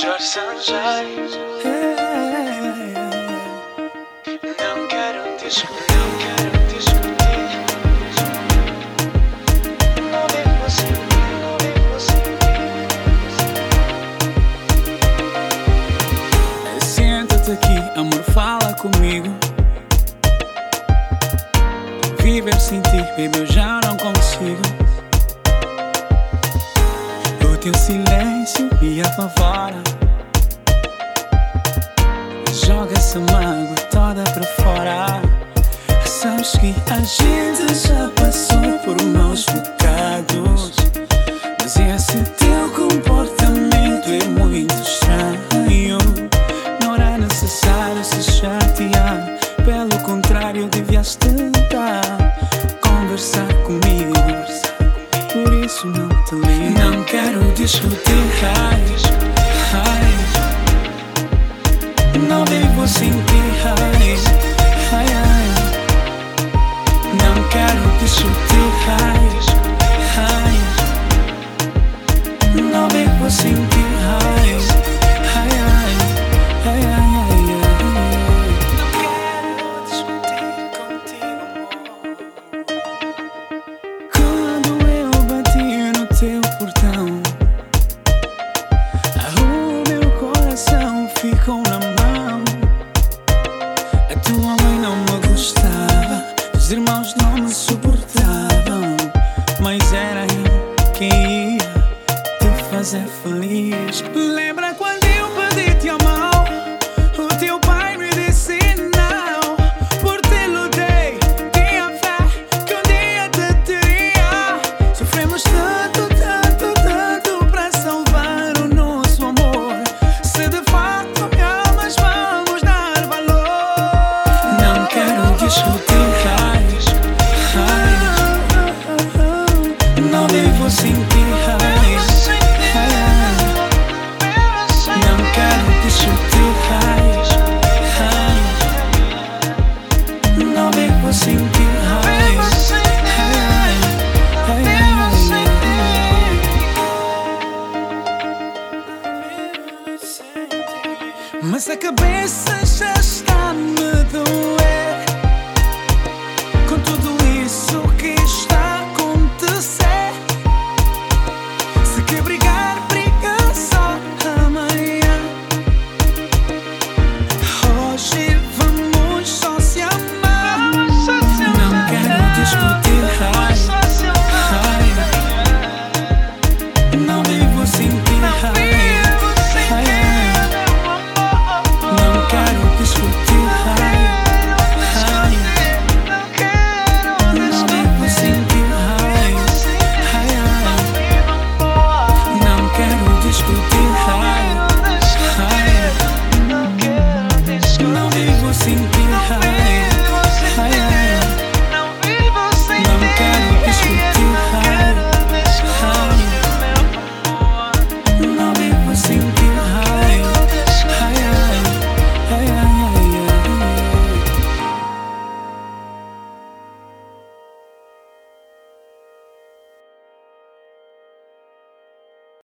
Jorge Sanjay. Não quero aqui, amor, fala comigo. Viver sem ti, baby, eu já pra fora. Joga essa mágoa toda pra fora. Sabes que a gente já sin estava, os irmãos não me suportavam, mas era eu quem ia te fazer feliz. Lembra vivo sin ti. Ay, ay, não quero discutir. Ay, não vivo sin ti. Mas a cabeça já está medo.